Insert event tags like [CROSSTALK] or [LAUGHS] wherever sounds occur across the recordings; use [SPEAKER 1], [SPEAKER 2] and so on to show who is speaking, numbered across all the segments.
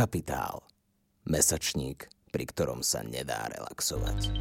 [SPEAKER 1] Kapitál. Mesačník, pri ktorom sa nedá relaxovať.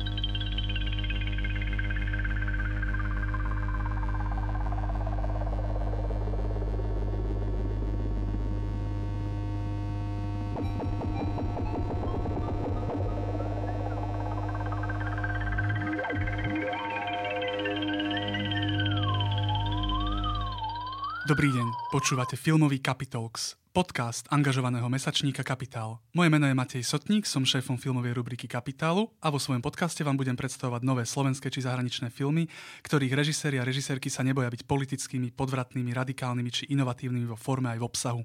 [SPEAKER 2] Dobrý deň, počúvate filmový Capitalx, podcast angažovaného mesačníka Kapitál. Moje meno je Matej Sotník, som šéfom filmovej rubriky Kapitálu a vo svojom podcaste vám budem predstavovať nové slovenské či zahraničné filmy, ktorých režiséri a režisérky sa neboja byť politickými, podvratnými, radikálnymi či inovatívnymi vo forme aj v obsahu.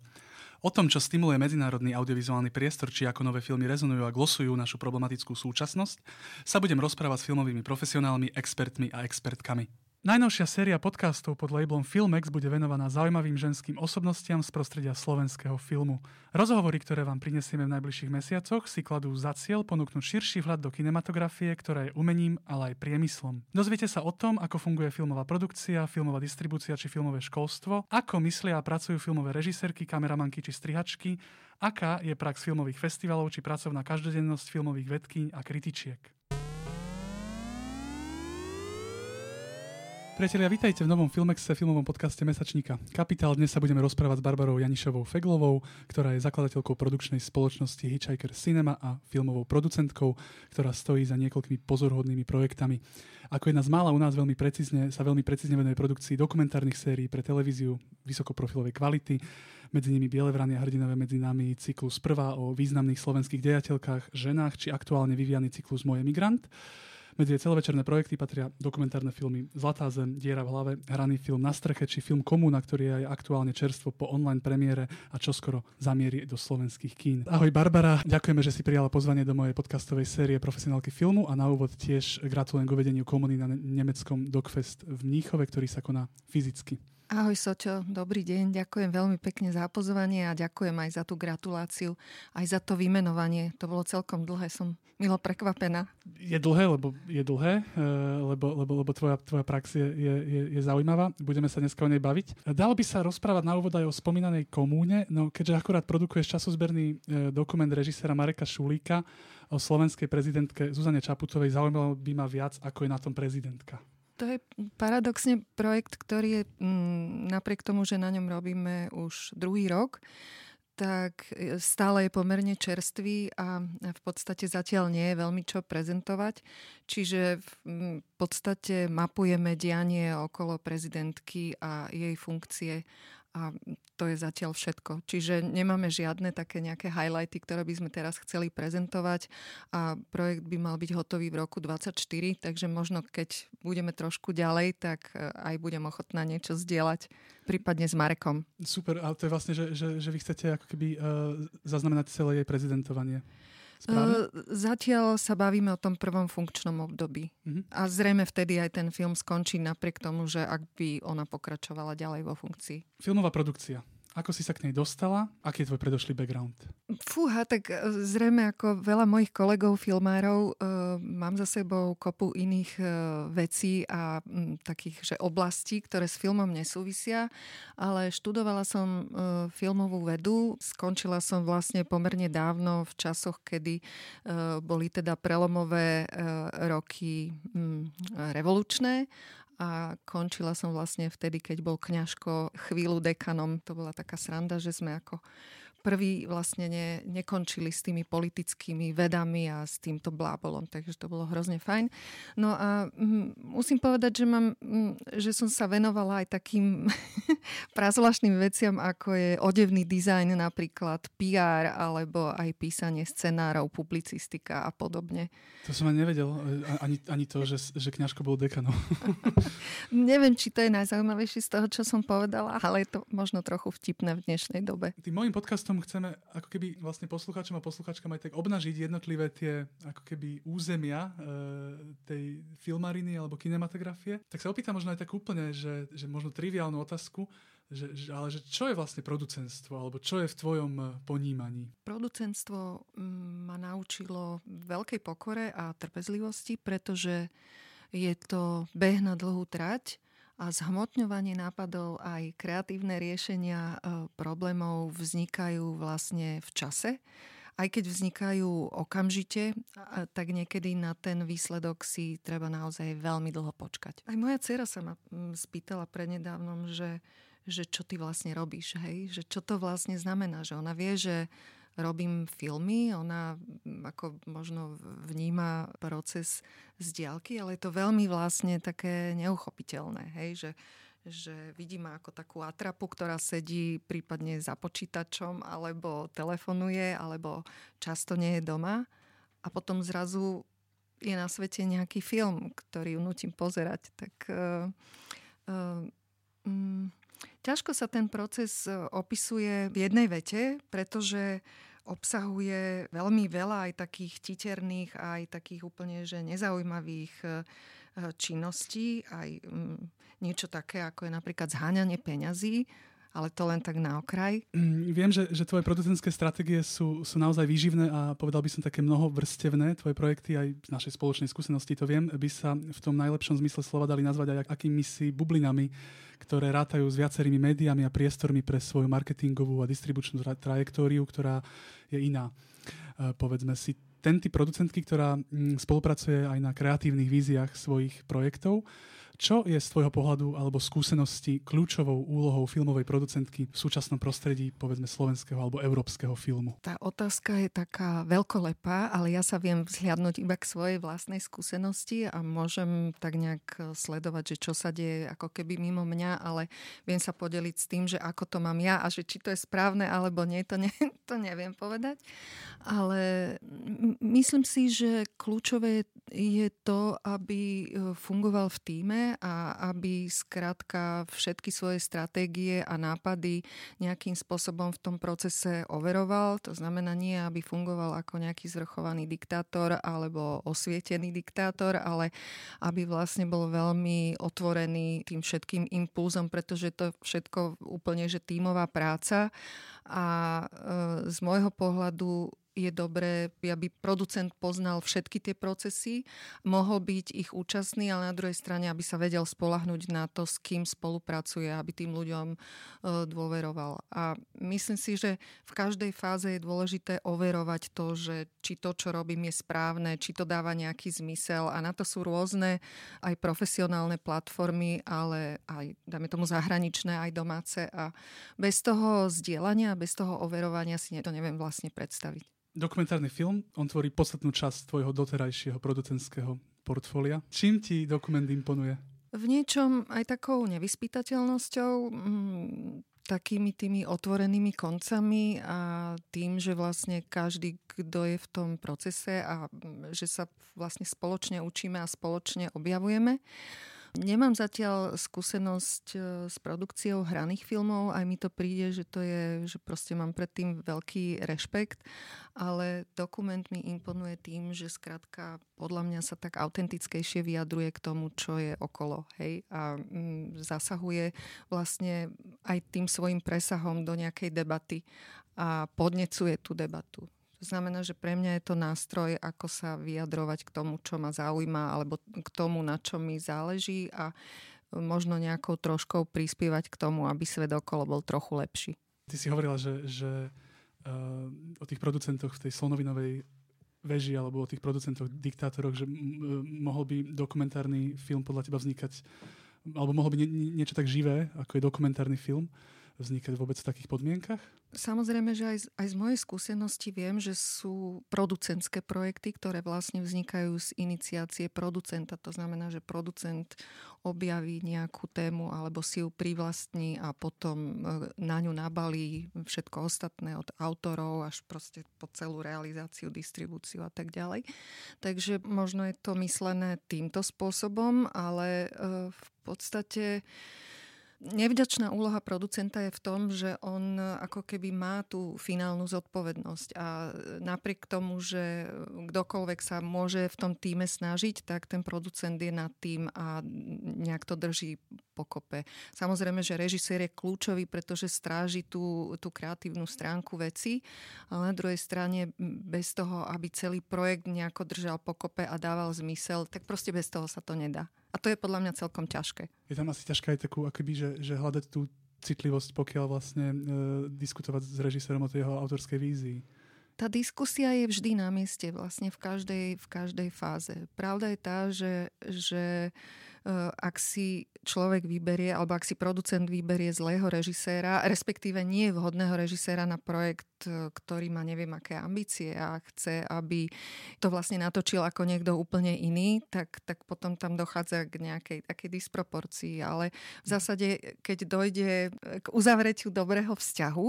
[SPEAKER 2] O tom, čo stimuluje medzinárodný audiovizuálny priestor, či ako nové filmy rezonujú a glosujú našu problematickú súčasnosť, sa budem rozprávať s filmovými profesionálmi, expertmi a expertkami. Najnovšia séria podcastov pod labelom Filmex bude venovaná zaujímavým ženským osobnostiam z prostredia slovenského filmu. Rozhovory, ktoré vám prinesieme v najbližších mesiacoch, si kladú za cieľ ponúknuť širší vhľad do kinematografie, ktorá je umením, ale aj priemyslom. Dozviete sa o tom, ako funguje filmová produkcia, filmová distribúcia či filmové školstvo, ako myslia a pracujú filmové režisérky, kameramanky či strihačky, aká je prax filmových festivalov či pracovná každodennosť filmových vedkyň a kritičiek. Priatelia, vítajte v novom Filmexe, filmovom podcaste Mesačníka Kapitál. Dnes sa budeme rozprávať s Barbarou Janišovou Feglovou, ktorá je zakladateľkou produkčnej spoločnosti Hitchhiker Cinema a filmovou producentkou, ktorá stojí za niekoľkými pozorhodnými projektami. Ako jedna z mála u nás veľmi precízne, sa veľmi precízne venuje produkcii dokumentárnych sérií pre televíziu vysokoprofilovej kvality, medzi nimi Biele a hrdinové medzi nami cyklus prvá o významných slovenských dejateľkách, ženách či aktuálne vyvíjaný cyklus Moje migrant. Medzi celovečerné projekty patria dokumentárne filmy Zlatá zem, Diera v hlave, hraný film Na streche či film Komúna, ktorý je aktuálne čerstvo po online premiére a čoskoro zamierí do slovenských kín. Ahoj Barbara, ďakujeme, že si prijala pozvanie do mojej podcastovej série profesionálky filmu a na úvod tiež gratulujem k uvedeniu komuny na nemeckom Dogfest v Mníchove, ktorý sa koná fyzicky.
[SPEAKER 3] Ahoj Soťo, dobrý deň, ďakujem veľmi pekne za pozvanie a ďakujem aj za tú gratuláciu, aj za to vymenovanie. To bolo celkom dlhé, som milo prekvapená.
[SPEAKER 2] Je dlhé, lebo je dlhé, eh, lebo, lebo, lebo tvoja, tvoja prax je, je, je, zaujímavá. Budeme sa dneska o nej baviť. Dalo by sa rozprávať na úvod aj o spomínanej komúne, no keďže akurát produkuješ časozberný eh, dokument režisera Mareka Šulíka o slovenskej prezidentke Zuzane Čaputovej, zaujímalo by ma viac, ako je na tom prezidentka.
[SPEAKER 3] To je paradoxne projekt, ktorý je mm, napriek tomu, že na ňom robíme už druhý rok, tak e, stále je pomerne čerstvý a v podstate zatiaľ nie je veľmi čo prezentovať. Čiže v mm, podstate mapujeme dianie okolo prezidentky a jej funkcie a to je zatiaľ všetko. Čiže nemáme žiadne také nejaké highlighty, ktoré by sme teraz chceli prezentovať a projekt by mal byť hotový v roku 2024, takže možno keď budeme trošku ďalej, tak e, aj budem ochotná niečo zdieľať, prípadne s Marekom.
[SPEAKER 2] Super, ale to je vlastne, že, že, že vy chcete ako keby uh, zaznamenať celé jej prezidentovanie.
[SPEAKER 3] Správne? Zatiaľ sa bavíme o tom prvom funkčnom období. Uh-huh. A zrejme vtedy aj ten film skončí napriek tomu, že ak by ona pokračovala ďalej vo funkcii.
[SPEAKER 2] Filmová produkcia. Ako si sa k nej dostala? Aký je tvoj predošlý background?
[SPEAKER 3] Fúha, tak e, zrejme ako veľa mojich kolegov filmárov, e, mám za sebou kopu iných e, vecí a m, takých že oblastí, ktoré s filmom nesúvisia, ale študovala som e, filmovú vedu, skončila som vlastne pomerne dávno v časoch, kedy e, boli teda prelomové e, roky m, revolučné a končila som vlastne vtedy, keď bol kňažko chvíľu dekanom. To bola taká sranda, že sme ako prví vlastne ne, nekončili s tými politickými vedami a s týmto blábolom, takže to bolo hrozne fajn. No a m, musím povedať, že, mám, m, že som sa venovala aj takým [LAUGHS] prazvláštnym veciam, ako je odevný dizajn napríklad, PR alebo aj písanie scenárov, publicistika a podobne.
[SPEAKER 2] To som ani nevedel, ani, ani to, že, že kňažko bol dekanom. [LAUGHS]
[SPEAKER 3] Neviem, či to je najzaujímavejšie z toho, čo som povedala, ale je to možno trochu vtipné v dnešnej dobe.
[SPEAKER 2] Tým môjim podcastom tom chceme ako keby vlastne poslucháčom a poslucháčkam aj tak obnažiť jednotlivé tie ako keby územia e, tej filmariny alebo kinematografie. Tak sa opýtam možno aj tak úplne, že, že možno triviálnu otázku, že, že, ale že čo je vlastne producentstvo alebo čo je v tvojom e, ponímaní?
[SPEAKER 3] Producentstvo mm, ma naučilo veľkej pokore a trpezlivosti, pretože je to beh na dlhú trať a zhmotňovanie nápadov aj kreatívne riešenia problémov vznikajú vlastne v čase aj keď vznikajú okamžite, tak niekedy na ten výsledok si treba naozaj veľmi dlho počkať. Aj moja dcera sa ma mm, spýtala prednedávnom, že, že čo ty vlastne robíš, hej? Že čo to vlastne znamená, že ona vie, že robím filmy, ona mm, ako možno vníma proces z diálky, ale je to veľmi vlastne také neuchopiteľné, hej? Že, že vidí ako takú atrapu, ktorá sedí prípadne za počítačom alebo telefonuje, alebo často nie je doma a potom zrazu je na svete nejaký film, ktorý ju nutím pozerať. Tak uh, uh, ťažko sa ten proces opisuje v jednej vete, pretože obsahuje veľmi veľa aj takých titerných, aj takých úplne že nezaujímavých činností, aj um, niečo také, ako je napríklad zháňanie peňazí, ale to len tak na okraj.
[SPEAKER 2] Mm, viem, že, že tvoje producentské stratégie sú, sú naozaj výživné a povedal by som také mnohovrstevné. Tvoje projekty aj z našej spoločnej skúsenosti, to viem, by sa v tom najlepšom zmysle slova dali nazvať aj akými si bublinami, ktoré rátajú s viacerými médiami a priestormi pre svoju marketingovú a distribučnú tra- trajektóriu, ktorá je iná. E, povedzme si, ten typ producentky, ktorá mm, spolupracuje aj na kreatívnych víziách svojich projektov, čo je z tvojho pohľadu alebo skúsenosti kľúčovou úlohou filmovej producentky v súčasnom prostredí, povedzme, slovenského alebo európskeho filmu?
[SPEAKER 3] Tá otázka je taká veľkolepá, ale ja sa viem vzhľadnúť iba k svojej vlastnej skúsenosti a môžem tak nejak sledovať, že čo sa deje ako keby mimo mňa, ale viem sa podeliť s tým, že ako to mám ja a že či to je správne alebo nie, to, ne, [LAUGHS] to neviem povedať. Ale myslím si, že kľúčové je to, aby e, fungoval v týme a aby skrátka všetky svoje stratégie a nápady nejakým spôsobom v tom procese overoval. To znamená nie, aby fungoval ako nejaký zvrchovaný diktátor alebo osvietený diktátor, ale aby vlastne bol veľmi otvorený tým všetkým impulzom, pretože to všetko úplne, že tímová práca a e, z môjho pohľadu je dobré, aby producent poznal všetky tie procesy, mohol byť ich účastný, ale na druhej strane, aby sa vedel spolahnuť na to, s kým spolupracuje, aby tým ľuďom e, dôveroval. A myslím si, že v každej fáze je dôležité overovať to, že či to, čo robím, je správne, či to dáva nejaký zmysel. A na to sú rôzne aj profesionálne platformy, ale aj, dáme tomu, zahraničné, aj domáce. A bez toho zdieľania, bez toho overovania si to neviem vlastne predstaviť
[SPEAKER 2] dokumentárny film, on tvorí podstatnú časť tvojho doterajšieho producentského portfólia. Čím ti dokument imponuje?
[SPEAKER 3] V niečom aj takou nevyspytateľnosťou, mm, takými tými otvorenými koncami a tým, že vlastne každý, kto je v tom procese a mm, že sa vlastne spoločne učíme a spoločne objavujeme. Nemám zatiaľ skúsenosť e, s produkciou hraných filmov, aj mi to príde, že to je, že proste mám predtým veľký rešpekt, ale dokument mi imponuje tým, že skrátka podľa mňa sa tak autentickejšie vyjadruje k tomu, čo je okolo, hej, a mm, zasahuje vlastne aj tým svojim presahom do nejakej debaty a podnecuje tú debatu. Znamená, že pre mňa je to nástroj, ako sa vyjadrovať k tomu, čo ma zaujíma, alebo k tomu, na čo mi záleží a možno nejakou troškou prispievať k tomu, aby svet okolo bol trochu lepší.
[SPEAKER 2] Ty si hovorila, že, že uh, o tých producentoch v tej slonovinovej veži alebo o tých producentoch, diktátoroch, že mohol by dokumentárny film podľa teba vznikať alebo mohol by nie, niečo tak živé, ako je dokumentárny film vznikať vôbec v takých podmienkach?
[SPEAKER 3] Samozrejme, že aj z, aj z mojej skúsenosti viem, že sú producentské projekty, ktoré vlastne vznikajú z iniciácie producenta. To znamená, že producent objaví nejakú tému alebo si ju privlastní a potom e, na ňu nabalí všetko ostatné od autorov až proste po celú realizáciu, distribúciu a tak ďalej. Takže možno je to myslené týmto spôsobom, ale e, v podstate Nevďačná úloha producenta je v tom, že on ako keby má tú finálnu zodpovednosť a napriek tomu, že kdokoľvek sa môže v tom týme snažiť, tak ten producent je nad tým a nejak to drží pokope. Samozrejme, že režisér je kľúčový, pretože stráži tú, tú kreatívnu stránku veci, ale na druhej strane bez toho, aby celý projekt nejako držal pokope a dával zmysel, tak proste bez toho sa to nedá. A to je podľa mňa celkom ťažké.
[SPEAKER 2] Je tam asi ťažké aj takú, akoby, že, že hľadať tú citlivosť, pokiaľ vlastne e, diskutovať s režisérom o tej jeho autorskej vízii.
[SPEAKER 3] Tá diskusia je vždy na mieste, vlastne v každej, v každej fáze. Pravda je tá, že, že ak si človek vyberie, alebo ak si producent vyberie zlého režiséra, respektíve nie vhodného režiséra na projekt, eh, ktorý má neviem aké ambície a chce, aby to vlastne natočil ako niekto úplne iný, tak, tak potom tam dochádza k nejakej takej disproporcii. Ale v zásade, keď dojde k uzavretiu dobrého vzťahu,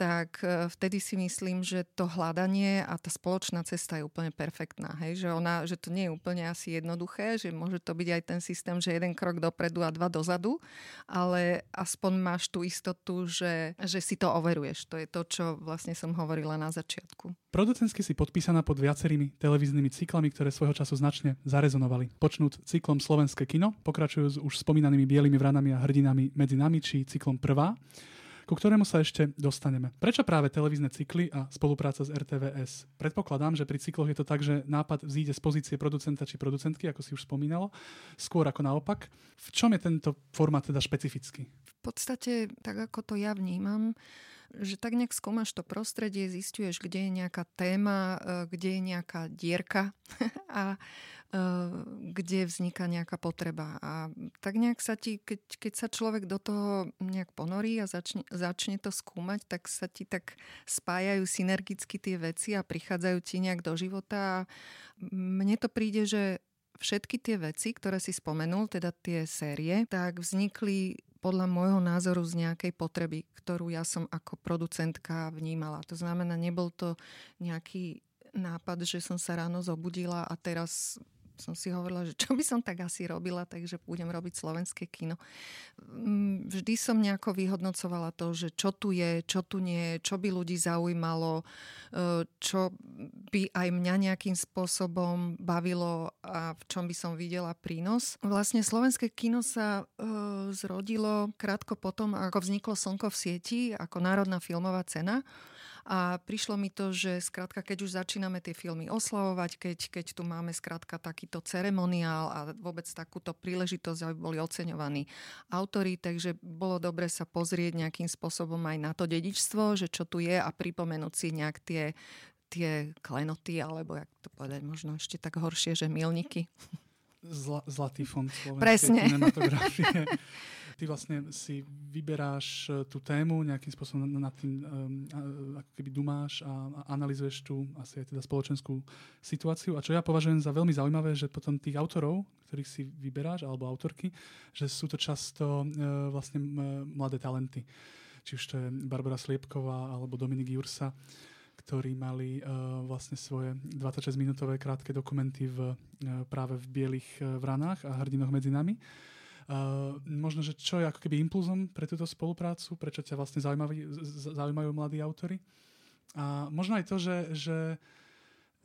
[SPEAKER 3] tak eh, vtedy si myslím, že to hľadanie a tá spoločná cesta je úplne perfektná. Hej? Že, ona, že to nie je úplne asi jednoduché, že môže to byť aj ten systém systém, že jeden krok dopredu a dva dozadu, ale aspoň máš tú istotu, že, že si to overuješ. To je to, čo vlastne som hovorila na začiatku.
[SPEAKER 2] Producentsky si podpísaná pod viacerými televíznymi cyklami, ktoré svojho času značne zarezonovali. Počnúť cyklom Slovenské kino, pokračujú s už spomínanými bielými vranami a hrdinami medzi nami, či cyklom Prvá ku ktorému sa ešte dostaneme. Prečo práve televízne cykly a spolupráca s RTVS? Predpokladám, že pri cykloch je to tak, že nápad vzíde z pozície producenta či producentky, ako si už spomínalo, skôr ako naopak. V čom je tento formát teda špecifický?
[SPEAKER 3] V podstate, tak ako to ja vnímam, že tak nejak skúmaš to prostredie, zistuješ, kde je nejaká téma, e, kde je nejaká dierka [LAUGHS] a e, kde vzniká nejaká potreba. A tak nejak sa ti, keď, keď sa človek do toho nejak ponorí a začne, začne to skúmať, tak sa ti tak spájajú synergicky tie veci a prichádzajú ti nejak do života. A mne to príde, že všetky tie veci, ktoré si spomenul, teda tie série, tak vznikli podľa môjho názoru z nejakej potreby, ktorú ja som ako producentka vnímala. To znamená, nebol to nejaký nápad, že som sa ráno zobudila a teraz som si hovorila, že čo by som tak asi robila, takže budem robiť slovenské kino. Mm, vždy som nejako vyhodnocovala to, že čo tu je, čo tu nie, čo by ľudí zaujímalo, e, čo by aj mňa nejakým spôsobom bavilo a v čom by som videla prínos. Vlastne slovenské kino sa e, zrodilo krátko potom, ako vzniklo Slnko v sieti ako národná filmová cena. A prišlo mi to, že skrátka, keď už začíname tie filmy oslavovať, keď, keď tu máme skrátka takýto ceremoniál a vôbec takúto príležitosť, aby boli oceňovaní autory, takže bolo dobre sa pozrieť nejakým spôsobom aj na to dedičstvo, že čo tu je a pripomenúť si nejak tie, tie klenoty, alebo jak to povedať, možno ešte tak horšie, že milníky.
[SPEAKER 2] Zla, zlatý fond [LAUGHS] slovenskej
[SPEAKER 3] Presne.
[SPEAKER 2] kinematografie. [LAUGHS] Ty vlastne si vyberáš e, tú tému, nejakým spôsobom nad tým ako keby dumáš a, a analizuješ tú asi aj teda spoločenskú situáciu. A čo ja považujem za veľmi zaujímavé, že potom tých autorov, ktorých si vyberáš, alebo autorky, že sú to často uh, vlastne mladé talenty. Či už to je Barbara Sliepková alebo Dominik Jursa ktorí mali uh, vlastne svoje 26-minútové krátke dokumenty v, uh, práve v Bielých uh, vranách a hrdinoch medzi nami. Uh, možno, že čo je ako keby impulzom pre túto spoluprácu, prečo ťa vlastne zaujímajú, zaujímajú mladí autory. A možno aj to, že, že,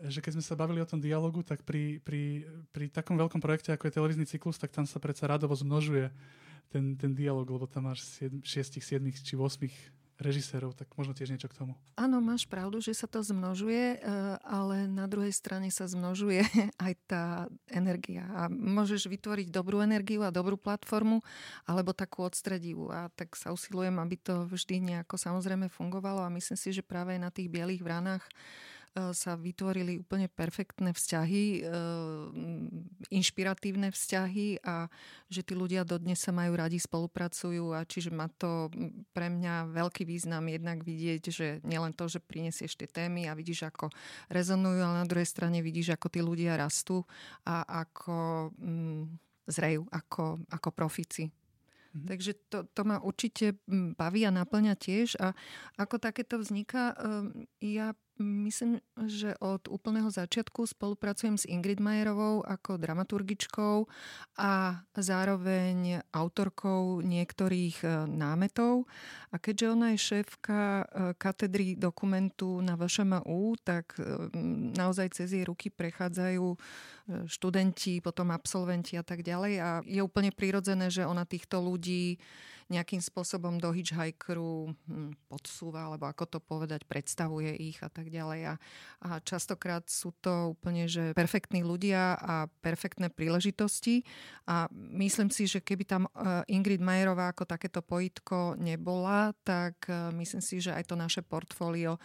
[SPEAKER 2] že keď sme sa bavili o tom dialogu, tak pri, pri, pri takom veľkom projekte, ako je televízny cyklus, tak tam sa predsa radovo zmnožuje ten, ten dialog, lebo tam máš 6, 7 či 8 režisérov, tak možno tiež niečo k tomu.
[SPEAKER 3] Áno, máš pravdu, že sa to zmnožuje, e, ale na druhej strane sa zmnožuje [LAUGHS] aj tá energia. A môžeš vytvoriť dobrú energiu a dobrú platformu, alebo takú odstredivú. A tak sa usilujem, aby to vždy nejako samozrejme fungovalo a myslím si, že práve na tých bielých vranách sa vytvorili úplne perfektné vzťahy, e, inšpiratívne vzťahy a že tí ľudia dodnes sa majú radi, spolupracujú a čiže má to pre mňa veľký význam jednak vidieť, že nielen to, že prinesieš tie témy a vidíš, ako rezonujú, ale na druhej strane vidíš, ako tí ľudia rastú a ako mm, zrejú, ako, ako profici. Mm-hmm. Takže to, to ma určite baví a naplňa tiež. A ako takéto vzniká, ja Myslím, že od úplného začiatku spolupracujem s Ingrid Majerovou ako dramaturgičkou a zároveň autorkou niektorých e, námetov. A keďže ona je šéfka e, katedry dokumentu na VŠMU, tak e, naozaj cez jej ruky prechádzajú študenti, potom absolventi a tak ďalej. A je úplne prirodzené, že ona týchto ľudí nejakým spôsobom do hitchhikeru hm, podsúva, alebo ako to povedať, predstavuje ich a tak ďalej. A a častokrát sú to úplne že perfektní ľudia a perfektné príležitosti a myslím si, že keby tam e, Ingrid Majerová ako takéto pojitko nebola, tak e, myslím si, že aj to naše portfólio e,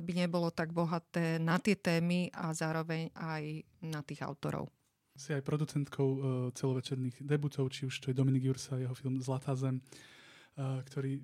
[SPEAKER 3] by nebolo tak bohaté na tie témy a zároveň aj na tých autorov.
[SPEAKER 2] Si aj producentkou celovečerných debutov, či už to je Dominik Jursa, jeho film Zlatá zem, ktorý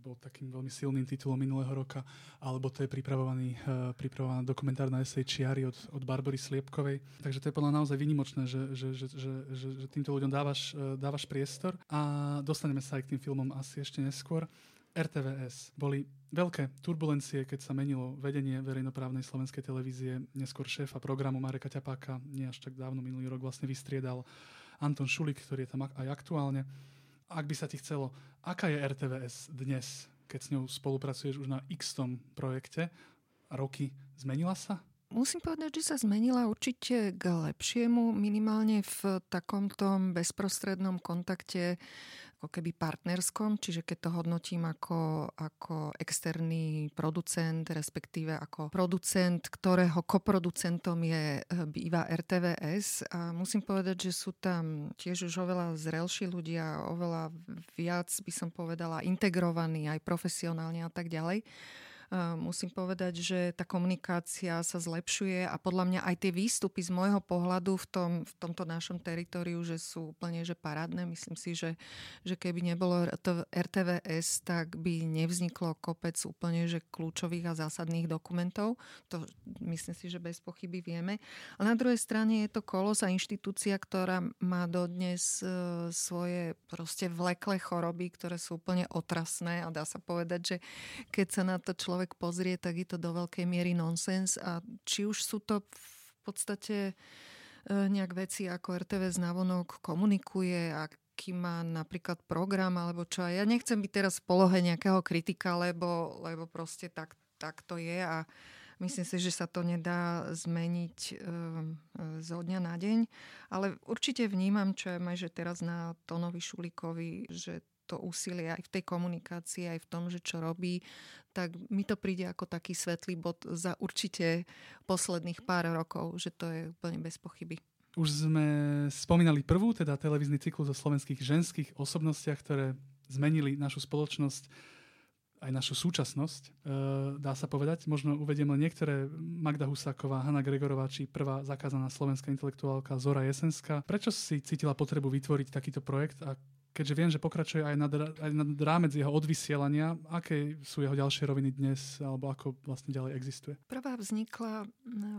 [SPEAKER 2] bol takým veľmi silným titulom minulého roka, alebo to je pripravovaný, uh, pripravovaná dokumentárna esej Čiary od, od Barbory Sliepkovej. Takže to je podľa naozaj vynimočné, že, že, že, že, že, že týmto ľuďom dávaš, uh, dávaš priestor a dostaneme sa aj k tým filmom asi ešte neskôr. RTVS. Boli veľké turbulencie, keď sa menilo vedenie verejnoprávnej slovenskej televízie. Neskôr šéfa programu Mareka Ťapáka, nie až tak dávno, minulý rok vlastne vystriedal Anton Šulik, ktorý je tam aj aktuálne ak by sa ti chcelo, aká je RTVS dnes, keď s ňou spolupracuješ už na x projekte, roky, zmenila sa?
[SPEAKER 3] Musím povedať, že sa zmenila určite k lepšiemu, minimálne v takom tom bezprostrednom kontakte ako keby partnerskom, čiže keď to hodnotím ako, ako externý producent, respektíve ako producent, ktorého koproducentom je býva RTVS. A musím povedať, že sú tam tiež už oveľa zrelší ľudia, oveľa viac by som povedala integrovaní aj profesionálne a tak ďalej musím povedať, že tá komunikácia sa zlepšuje a podľa mňa aj tie výstupy z môjho pohľadu v, tom, v tomto našom teritoriu, že sú úplne že parádne. Myslím si, že, že keby nebolo RTVS, tak by nevzniklo kopec úplne že kľúčových a zásadných dokumentov. To myslím si, že bez pochyby vieme. A na druhej strane je to kolos a inštitúcia, ktorá má dodnes e, svoje proste vleklé choroby, ktoré sú úplne otrasné a dá sa povedať, že keď sa na to človek človek pozrie, tak je to do veľkej miery nonsens a či už sú to v podstate e, nejak veci ako RTV znavonok komunikuje, aký má napríklad program alebo čo. Ja nechcem byť teraz v polohe nejakého kritika, lebo, lebo proste tak, tak to je a myslím si, že sa to nedá zmeniť e, zo dňa na deň. Ale určite vnímam, čo je že teraz na Tonovi Šulikovi, že to úsilie aj v tej komunikácii, aj v tom, že čo robí, tak mi to príde ako taký svetlý bod za určite posledných pár rokov, že to je úplne bez pochyby.
[SPEAKER 2] Už sme spomínali prvú, teda televízny cyklus o slovenských ženských osobnostiach, ktoré zmenili našu spoločnosť aj našu súčasnosť, e, dá sa povedať. Možno uvediem len niektoré. Magda Husáková, Hanna Gregorová, či prvá zakázaná slovenská intelektuálka Zora Jesenská. Prečo si cítila potrebu vytvoriť takýto projekt a keďže viem, že pokračuje aj nad, aj nad rámec jeho odvysielania, aké sú jeho ďalšie roviny dnes, alebo ako vlastne ďalej existuje?
[SPEAKER 3] Prvá vznikla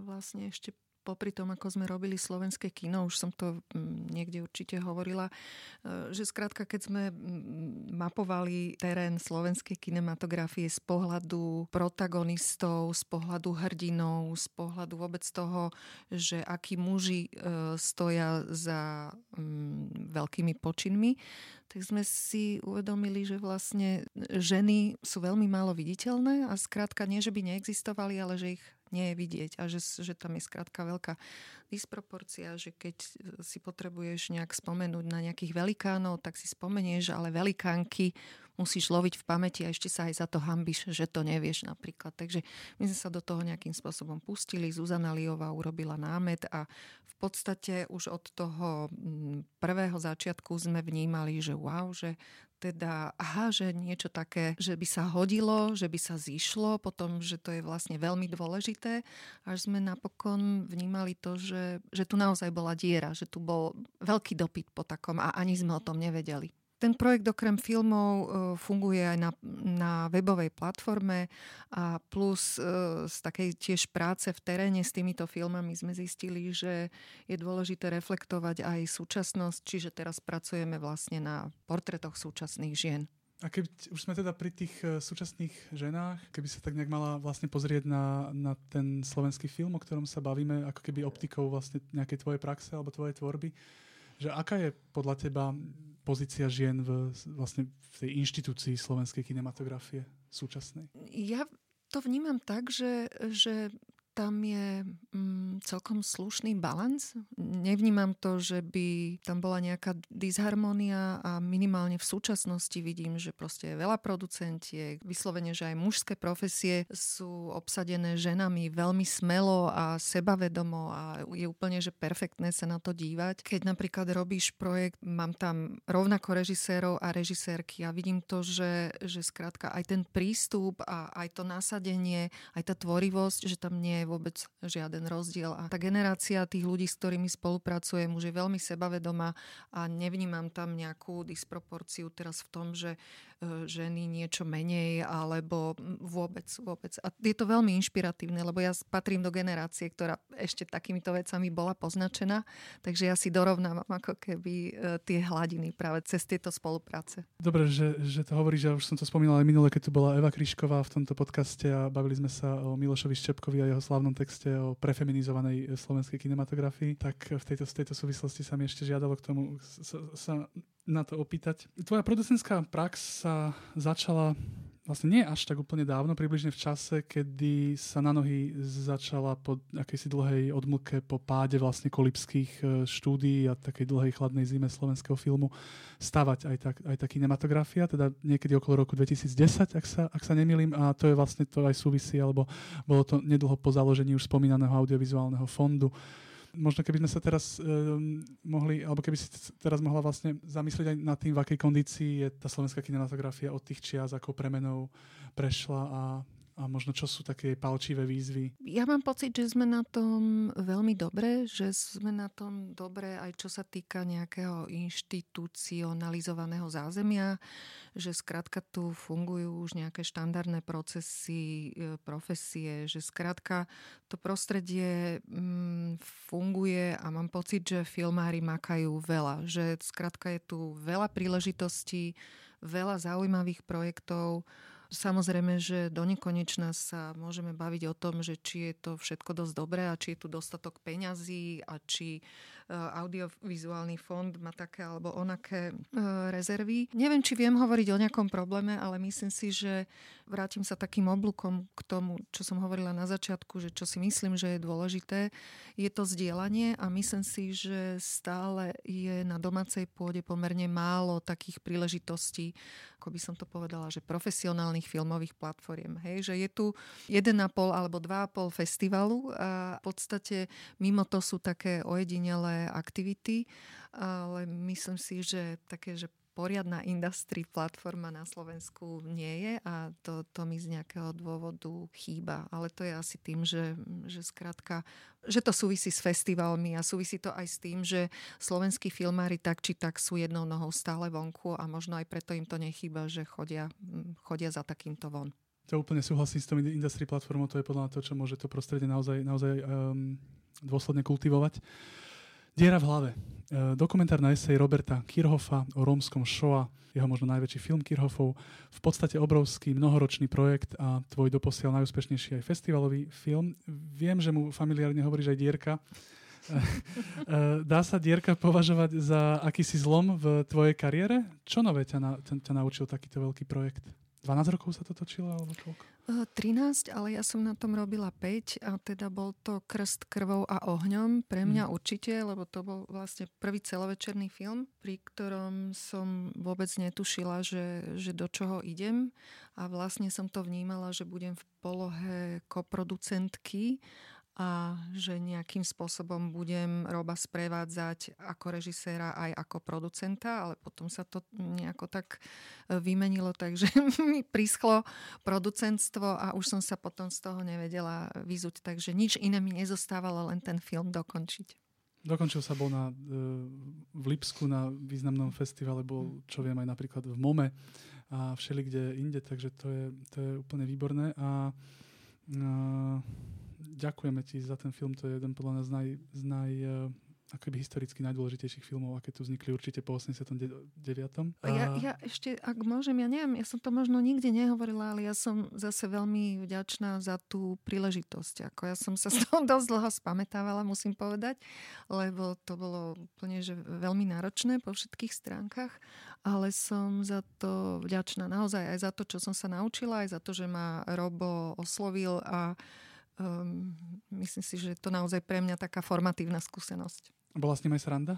[SPEAKER 3] vlastne ešte popri tom, ako sme robili slovenské kino, už som to mm, niekde určite hovorila, e, že skrátka, keď sme mm, mapovali terén slovenskej kinematografie z pohľadu protagonistov, z pohľadu hrdinov, z pohľadu vôbec toho, že akí muži e, stoja za mm, veľkými počinmi, tak sme si uvedomili, že vlastne ženy sú veľmi málo viditeľné a skrátka nie, že by neexistovali, ale že ich nie je vidieť a že, že tam je skrátka veľká disproporcia, že keď si potrebuješ nejak spomenúť na nejakých velikánov, tak si spomenieš, ale velikánky musíš loviť v pamäti a ešte sa aj za to hambiš, že to nevieš napríklad. Takže my sme sa do toho nejakým spôsobom pustili. Zuzana Liová urobila námet a v podstate už od toho prvého začiatku sme vnímali, že wow, že teda, aha, že niečo také, že by sa hodilo, že by sa zišlo, potom, že to je vlastne veľmi dôležité, až sme napokon vnímali to, že, že tu naozaj bola diera, že tu bol veľký dopyt po takom a ani sme o tom nevedeli. Ten projekt okrem filmov e, funguje aj na, na webovej platforme a plus e, z takej tiež práce v teréne s týmito filmami sme zistili, že je dôležité reflektovať aj súčasnosť, čiže teraz pracujeme vlastne na portretoch súčasných žien.
[SPEAKER 2] A keď už sme teda pri tých e, súčasných ženách, keby sa tak nejak mala vlastne pozrieť na, na ten slovenský film, o ktorom sa bavíme, ako keby optikou vlastne nejakej tvojej praxe alebo tvojej tvorby, že aká je podľa teba pozícia žien v, vlastne v tej inštitúcii slovenskej kinematografie súčasnej?
[SPEAKER 3] Ja to vnímam tak, že, že tam je mm, celkom slušný balans. Nevnímam to, že by tam bola nejaká disharmonia a minimálne v súčasnosti vidím, že proste je veľa producentiek, vyslovene, že aj mužské profesie sú obsadené ženami veľmi smelo a sebavedomo a je úplne, že perfektné sa na to dívať. Keď napríklad robíš projekt, mám tam rovnako režisérov a režisérky a vidím to, že, že skrátka aj ten prístup a aj to nasadenie, aj tá tvorivosť, že tam nie je vôbec žiaden rozdiel. A tá generácia tých ľudí, s ktorými spolupracujem, už je veľmi sebavedomá a nevnímam tam nejakú disproporciu teraz v tom, že ženy niečo menej alebo vôbec, vôbec. A je to veľmi inšpiratívne, lebo ja patrím do generácie, ktorá ešte takýmito vecami bola poznačená, takže ja si dorovnávam ako keby e, tie hladiny práve cez tieto spolupráce.
[SPEAKER 2] Dobre, že, že to hovoríš, že už som to spomínal aj minule, keď tu bola Eva Kryšková v tomto podcaste a bavili sme sa o Milošovi Ščepkovi a jeho slavnom texte o prefeminizovanej slovenskej kinematografii, tak v tejto, v tejto súvislosti sa mi ešte žiadalo k tomu sa, sa na to opýtať. Tvoja producentská prax sa začala vlastne nie až tak úplne dávno, približne v čase, kedy sa na nohy začala po akejsi dlhej odmlke po páde vlastne kolipských e, štúdií a takej dlhej chladnej zime slovenského filmu stavať aj tá, aj tá kinematografia, teda niekedy okolo roku 2010, ak sa, ak sa nemýlim, a to je vlastne to aj súvisí, alebo bolo to nedlho po založení už spomínaného audiovizuálneho fondu Možno keby sme sa teraz um, mohli, alebo keby si teraz mohla vlastne zamyslieť aj nad tým, v akej kondícii je tá slovenská kinematografia od tých čias, ako premenou prešla a a možno čo sú také palčivé výzvy?
[SPEAKER 3] Ja mám pocit, že sme na tom veľmi dobre, že sme na tom dobre aj čo sa týka nejakého inštitucionalizovaného zázemia, že skrátka tu fungujú už nejaké štandardné procesy, e, profesie, že skrátka to prostredie mm, funguje a mám pocit, že filmári makajú veľa, že skrátka je tu veľa príležitostí, veľa zaujímavých projektov, Samozrejme, že do nekonečna sa môžeme baviť o tom, že či je to všetko dosť dobré a či je tu dostatok peňazí a či audiovizuálny fond má také alebo onaké e, rezervy. Neviem, či viem hovoriť o nejakom probléme, ale myslím si, že vrátim sa takým oblúkom k tomu, čo som hovorila na začiatku, že čo si myslím, že je dôležité, je to zdieľanie a myslím si, že stále je na domácej pôde pomerne málo takých príležitostí, ako by som to povedala, že profesionálnych filmových platformiem. Hej? Že je tu 1,5 alebo 2,5 festivalu a v podstate mimo to sú také ojedinelé aktivity, ale myslím si, že také, že poriadna industry platforma na Slovensku nie je a to, to mi z nejakého dôvodu chýba. Ale to je asi tým, že, že skrátka, že to súvisí s festivalmi a súvisí to aj s tým, že slovenskí filmári tak či tak sú jednou nohou stále vonku a možno aj preto im to nechýba, že chodia, chodia za takýmto von.
[SPEAKER 2] To úplne súhlasím s tou industry platformou, to je podľa to, čo môže to prostredie naozaj, naozaj um, dôsledne kultivovať. Diera v hlave. E, dokumentárna esej Roberta Kirchhoffa o rómskom Shoah, jeho možno najväčší film Kirchhoffov, v podstate obrovský mnohoročný projekt a tvoj doposiaľ najúspešnejší aj festivalový film. Viem, že mu familiárne hovoríš aj Dierka. E, e, dá sa Dierka považovať za akýsi zlom v tvojej kariére? Čo nové ťa, na, ťa, ťa naučil takýto veľký projekt? 12 rokov sa to točilo, alebo koľko?
[SPEAKER 3] 13, ale ja som na tom robila 5 a teda bol to Krst krvou a ohňom. Pre mňa mm. určite, lebo to bol vlastne prvý celovečerný film, pri ktorom som vôbec netušila, že, že do čoho idem a vlastne som to vnímala, že budem v polohe koproducentky a že nejakým spôsobom budem Roba sprevádzať ako režiséra aj ako producenta, ale potom sa to nejako tak e, vymenilo, takže [LAUGHS] mi prischlo producentstvo a už som sa potom z toho nevedela vyzuť, takže nič iné mi nezostávalo, len ten film dokončiť.
[SPEAKER 2] Dokončil sa bol na, e, v Lipsku na významnom festivale, bol, čo viem, aj napríklad v MOME a všeli kde inde, takže to je, to je úplne výborné. A, a ďakujeme ti za ten film, to je jeden podľa nás z naj, z naj akoby historicky najdôležitejších filmov, aké tu vznikli určite po 89.
[SPEAKER 3] A... Ja, ja ešte, ak môžem, ja neviem, ja som to možno nikde nehovorila, ale ja som zase veľmi vďačná za tú príležitosť. Ako ja som sa z toho [LAUGHS] dosť dlho spametávala, musím povedať, lebo to bolo úplne že veľmi náročné po všetkých stránkach, ale som za to vďačná naozaj aj za to, čo som sa naučila, aj za to, že ma Robo oslovil a Um, myslím si, že to naozaj pre mňa taká formatívna skúsenosť.
[SPEAKER 2] Bola s ním aj sranda?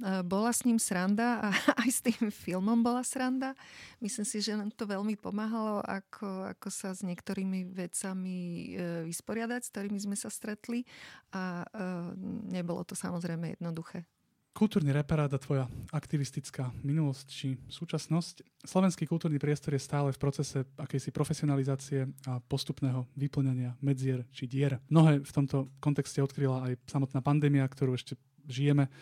[SPEAKER 3] E, bola s ním sranda a [LAUGHS] aj s tým filmom bola sranda. Myslím si, že nám to veľmi pomáhalo, ako, ako sa s niektorými vecami e, vysporiadať, s ktorými sme sa stretli a e, nebolo to samozrejme jednoduché.
[SPEAKER 2] Kultúrny reparát a tvoja aktivistická minulosť či súčasnosť. Slovenský kultúrny priestor je stále v procese akejsi profesionalizácie a postupného vyplňania medzier či dier. Mnohé v tomto kontexte odkryla aj samotná pandémia, ktorú ešte žijeme.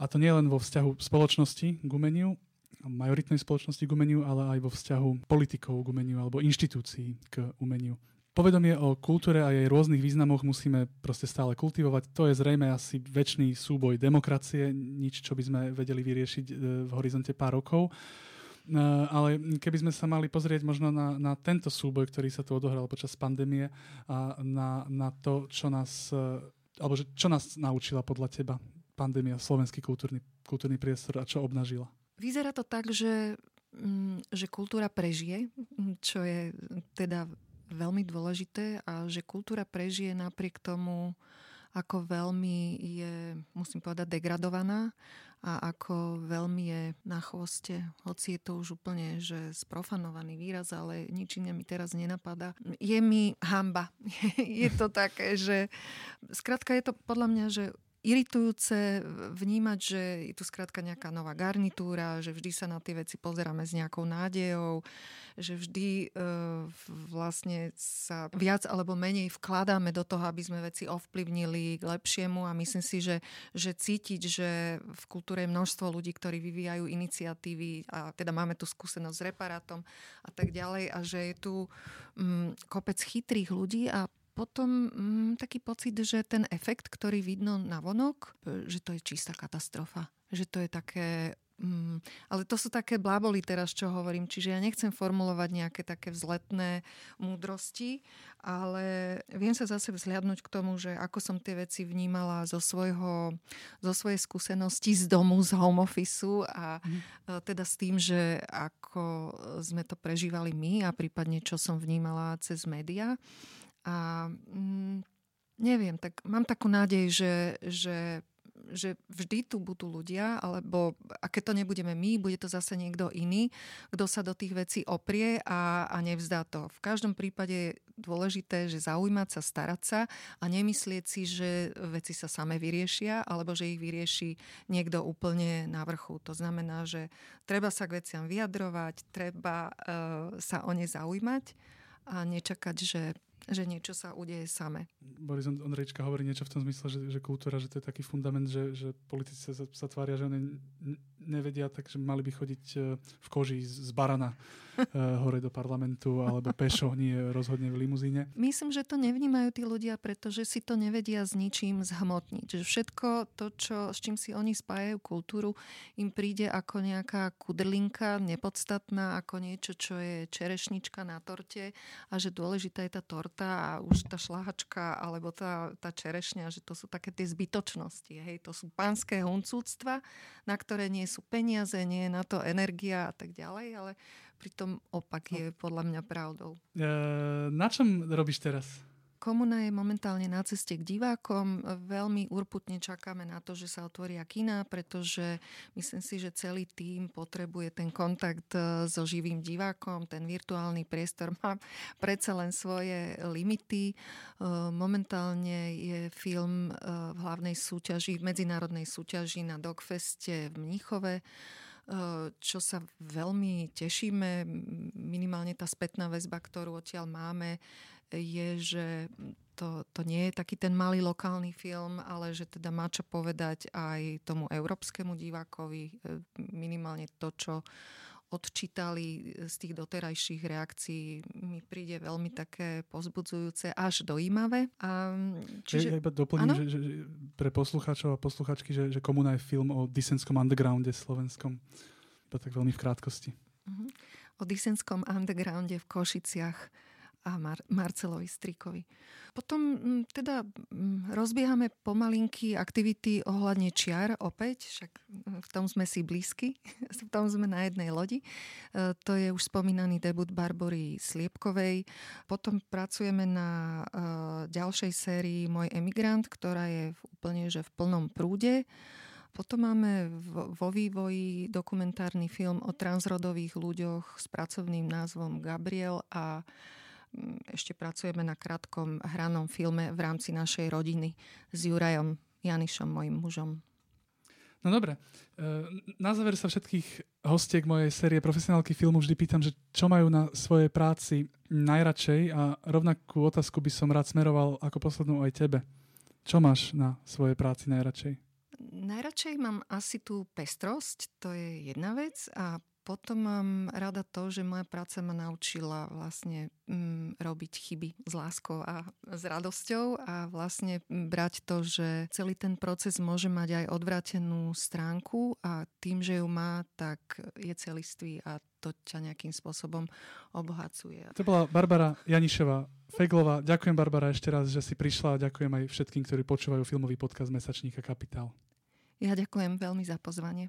[SPEAKER 2] A to nie len vo vzťahu spoločnosti k umeniu, majoritnej spoločnosti k umeniu, ale aj vo vzťahu politikov k umeniu alebo inštitúcií k umeniu. Povedomie o kultúre a jej rôznych významoch musíme proste stále kultivovať. To je zrejme asi väčší súboj demokracie, nič, čo by sme vedeli vyriešiť e, v horizonte pár rokov. E, ale keby sme sa mali pozrieť možno na, na tento súboj, ktorý sa tu odohral počas pandémie a na, na to, čo nás, e, alebo že, čo nás naučila podľa teba pandémia slovenský kultúrny, kultúrny priestor a čo obnažila?
[SPEAKER 3] Vyzerá to tak, že, mm, že kultúra prežije, čo je teda veľmi dôležité a že kultúra prežije napriek tomu, ako veľmi je, musím povedať, degradovaná a ako veľmi je na chvoste, hoci je to už úplne že sprofanovaný výraz, ale nič iné mi teraz nenapadá. Je mi hamba. [LAUGHS] je to také, že skrátka je to podľa mňa, že iritujúce vnímať, že je tu skrátka nejaká nová garnitúra, že vždy sa na tie veci pozeráme s nejakou nádejou, že vždy e, vlastne sa viac alebo menej vkladáme do toho, aby sme veci ovplyvnili k lepšiemu. A myslím si, že, že cítiť, že v kultúre je množstvo ľudí, ktorí vyvíjajú iniciatívy a teda máme tu skúsenosť s reparátom a tak ďalej a že je tu mm, kopec chytrých ľudí a potom mm, taký pocit, že ten efekt, ktorý vidno na vonok, e, že to je čistá katastrofa. Že to je také Mm, ale to sú také bláboli teraz, čo hovorím. Čiže ja nechcem formulovať nejaké také vzletné múdrosti, ale viem sa zase vzhľadnúť k tomu, že ako som tie veci vnímala zo, svojho, zo svojej skúsenosti z domu, z home office a mm. teda s tým, že ako sme to prežívali my a prípadne čo som vnímala cez média. A mm, neviem, tak mám takú nádej, že, že že vždy tu budú ľudia, alebo a keď to nebudeme my, bude to zase niekto iný, kto sa do tých vecí oprie a, a nevzdá to. V každom prípade je dôležité, že zaujímať sa, starať sa a nemyslieť si, že veci sa same vyriešia, alebo že ich vyrieši niekto úplne na vrchu. To znamená, že treba sa k veciam vyjadrovať, treba uh, sa o ne zaujímať a nečakať, že že niečo sa udeje same.
[SPEAKER 2] Boris Ondrejčka hovorí niečo v tom zmysle, že, že kultúra, že to je taký fundament, že, že politici sa, sa tvária, že oni nevedia, takže mali by chodiť e, v koži z barana e, hore do parlamentu alebo pešo, [LAUGHS] nie rozhodne v limuzíne.
[SPEAKER 3] Myslím, že to nevnímajú tí ľudia, pretože si to nevedia s ničím zhmotniť. Že všetko to, čo, s čím si oni spájajú kultúru, im príde ako nejaká kudrlinka, nepodstatná, ako niečo, čo je čerešnička na torte a že dôležitá je tá torta a už tá šláhačka alebo tá, tá čerešňa, že to sú také tie zbytočnosti. Hej? To sú pánske huncúctva, na ktoré nie sú peniaze, nie je na to energia a tak ďalej, ale pritom opak je podľa mňa pravdou.
[SPEAKER 2] E, na čom robíš teraz?
[SPEAKER 3] Komuna je momentálne na ceste k divákom. Veľmi urputne čakáme na to, že sa otvoria kina, pretože myslím si, že celý tým potrebuje ten kontakt e, so živým divákom. Ten virtuálny priestor má [LAUGHS] predsa len svoje limity. E, momentálne je film e, v hlavnej súťaži, v medzinárodnej súťaži na Dogfeste v Mníchove čo sa veľmi tešíme. Minimálne tá spätná väzba, ktorú odtiaľ máme, je, že to, to nie je taký ten malý lokálny film, ale že teda má čo povedať aj tomu európskemu divákovi, e, minimálne to, čo odčítali z tých doterajších reakcií, mi príde veľmi také pozbudzujúce až dojímavé. A,
[SPEAKER 2] čiže... Ja iba doplním, že, že, pre poslucháčov a posluchačky, že, že Komuna je film o disenskom undergrounde slovenskom. Iba tak veľmi v krátkosti.
[SPEAKER 3] Uh-huh. O disenskom undergrounde v Košiciach a Mar- Marcelovi Strikovi. Potom teda rozbiehame pomalinky aktivity ohľadne čiar opäť, však v tom sme si blízky, [LAUGHS] v tom sme na jednej lodi. E, to je už spomínaný debut Barbory Sliepkovej. Potom pracujeme na e, ďalšej sérii Môj emigrant, ktorá je úplne že v plnom prúde. Potom máme vo vývoji dokumentárny film o transrodových ľuďoch s pracovným názvom Gabriel a mm, ešte pracujeme na krátkom hranom filme v rámci našej rodiny s Jurajom Janišom, mojim mužom.
[SPEAKER 2] No dobre. E, na záver sa všetkých hostiek mojej série profesionálky filmu vždy pýtam, že čo majú na svojej práci najradšej a rovnakú otázku by som rád smeroval ako poslednú aj tebe. Čo máš na svojej práci najradšej?
[SPEAKER 3] Najradšej mám asi tú pestrosť, to je jedna vec a potom mám rada to, že moja práca ma naučila vlastne mm, robiť chyby s láskou a s radosťou a vlastne brať to, že celý ten proces môže mať aj odvratenú stránku a tým, že ju má, tak je celistvý a to ťa nejakým spôsobom obohacuje.
[SPEAKER 2] To bola Barbara Janišová Feglová. Ďakujem Barbara ešte raz, že si prišla a ďakujem aj všetkým, ktorí počúvajú filmový podcast Mesačníka Kapitál.
[SPEAKER 3] Ja ďakujem veľmi za pozvanie.